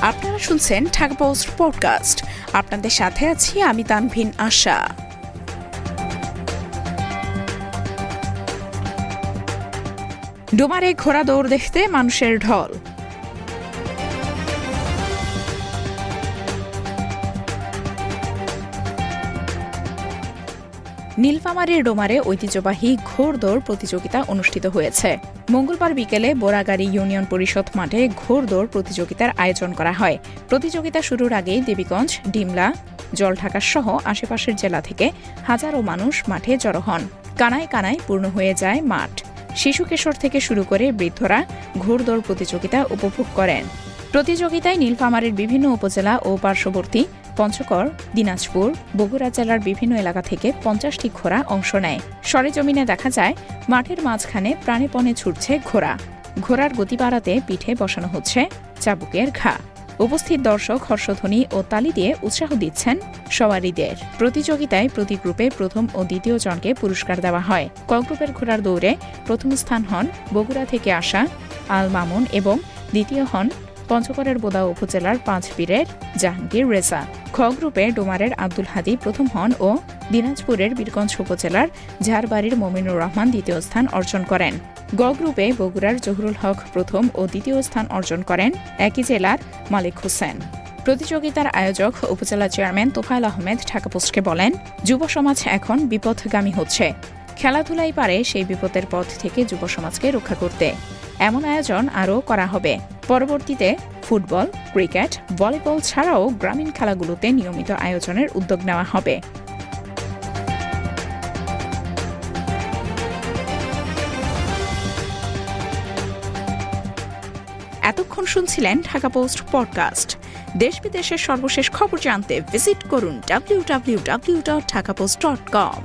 আপনারা শুনছেন Dhaka post podcast. আপনাদের সাথে আছি আমি তানভিন আশা। ডোমারে ঘোড়া দৌড় দেখতে মানুষের ঢল। নীলফামারীর ডোমারে ঐতিহ্যবাহী ঘোড়দৌড় প্রতিযোগিতা অনুষ্ঠিত হয়েছে। মঙ্গলবার বিকেলে বোরাগাড়ি ইউনিয়ন পরিষদ মাঠে ঘোড়দৌড় প্রতিযোগিতার আয়োজন করা হয়। প্রতিযোগিতা শুরুর আগেই দেবীগঞ্জ, ডিমলা, জলঢাকা সহ আশেপাশের জেলা থেকে হাজারো মানুষ মাঠে জড়ো হন। কানায় কানায় পূর্ণ হয়ে যায় মাঠ। শিশু কিশোর থেকে শুরু করে বৃদ্ধরা ঘোড়দৌড় প্রতিযোগিতা উপভোগ করেন। প্রতিযোগিতায় নীলফামারীর বিভিন্ন উপজেলা ও পার্শ্ববর্তী পঞ্চগড়, দিনাজপুর, বগুড়া জেলার বিভিন্ন এলাকা থেকে পঞ্চাশটি ঘোড়া অংশ নেয়। সরেজমিনে দেখা যায়, মাঠের মাঝখানে প্রাণেপণে ছুটছে ঘোড়া। ঘোড়ার গতি বাড়াতে পিঠে বসানো হচ্ছে চাবুকের ঘা। উপস্থিত দর্শক হর্ষধ্বনি ও তালি দিয়ে উৎসাহ দিচ্ছেন সওয়ারিদের। প্রতিযোগিতায় প্রতি গ্রুপে প্রথম ও দ্বিতীয় জনকে পুরস্কার দেওয়া হয়। ক গ্রুপের ঘোড়ার দৌড়ে প্রথম স্থান হন বগুড়া থেকে আসা আল মামুন এবং দ্বিতীয় হন পঞ্চগড়ের বোদা উপজেলার পাঁচ বীরের জাহাঙ্গীর রেজা। খ গ্রুপে ডোমারের আব্দুল হাদি প্রথম হন ও দিনাজপুরের বীরগঞ্জ উপজেলার ঝাড়বাড়ির মমিনুর রহমান দ্বিতীয় স্থান অর্জন করেন। গ গ্রুপে বগুড়ার জহুরুল হক প্রথম ও দ্বিতীয় স্থান অর্জন করেন একই জেলার মালিক হোসেন। প্রতিযোগিতার আয়োজক উপজেলা চেয়ারম্যান তোফায়েল আহমেদ ঢাকা বলেন, যুব সমাজ এখন বিপথগামী হচ্ছে। খেলাধুলাই পারে সেই বিপদের পথ থেকে যুব সমাজকে রক্ষা করতে। এমন আয়োজন আরও করা হবে। পরবর্তীতে ফুটবল, ক্রিকেট, ভলিবল ছাড়াও গ্রামীণ খেলাগুলোতে নিয়মিত আয়োজনের উদ্যোগ নেওয়া হবে। এতক্ষণ শুনছিলেন ঢাকা পোস্ট পডকাস্ট। দেশ বিদেশের সর্বশেষ খবর জানতে ভিজিট করুন W W W dot Dhaka post dot com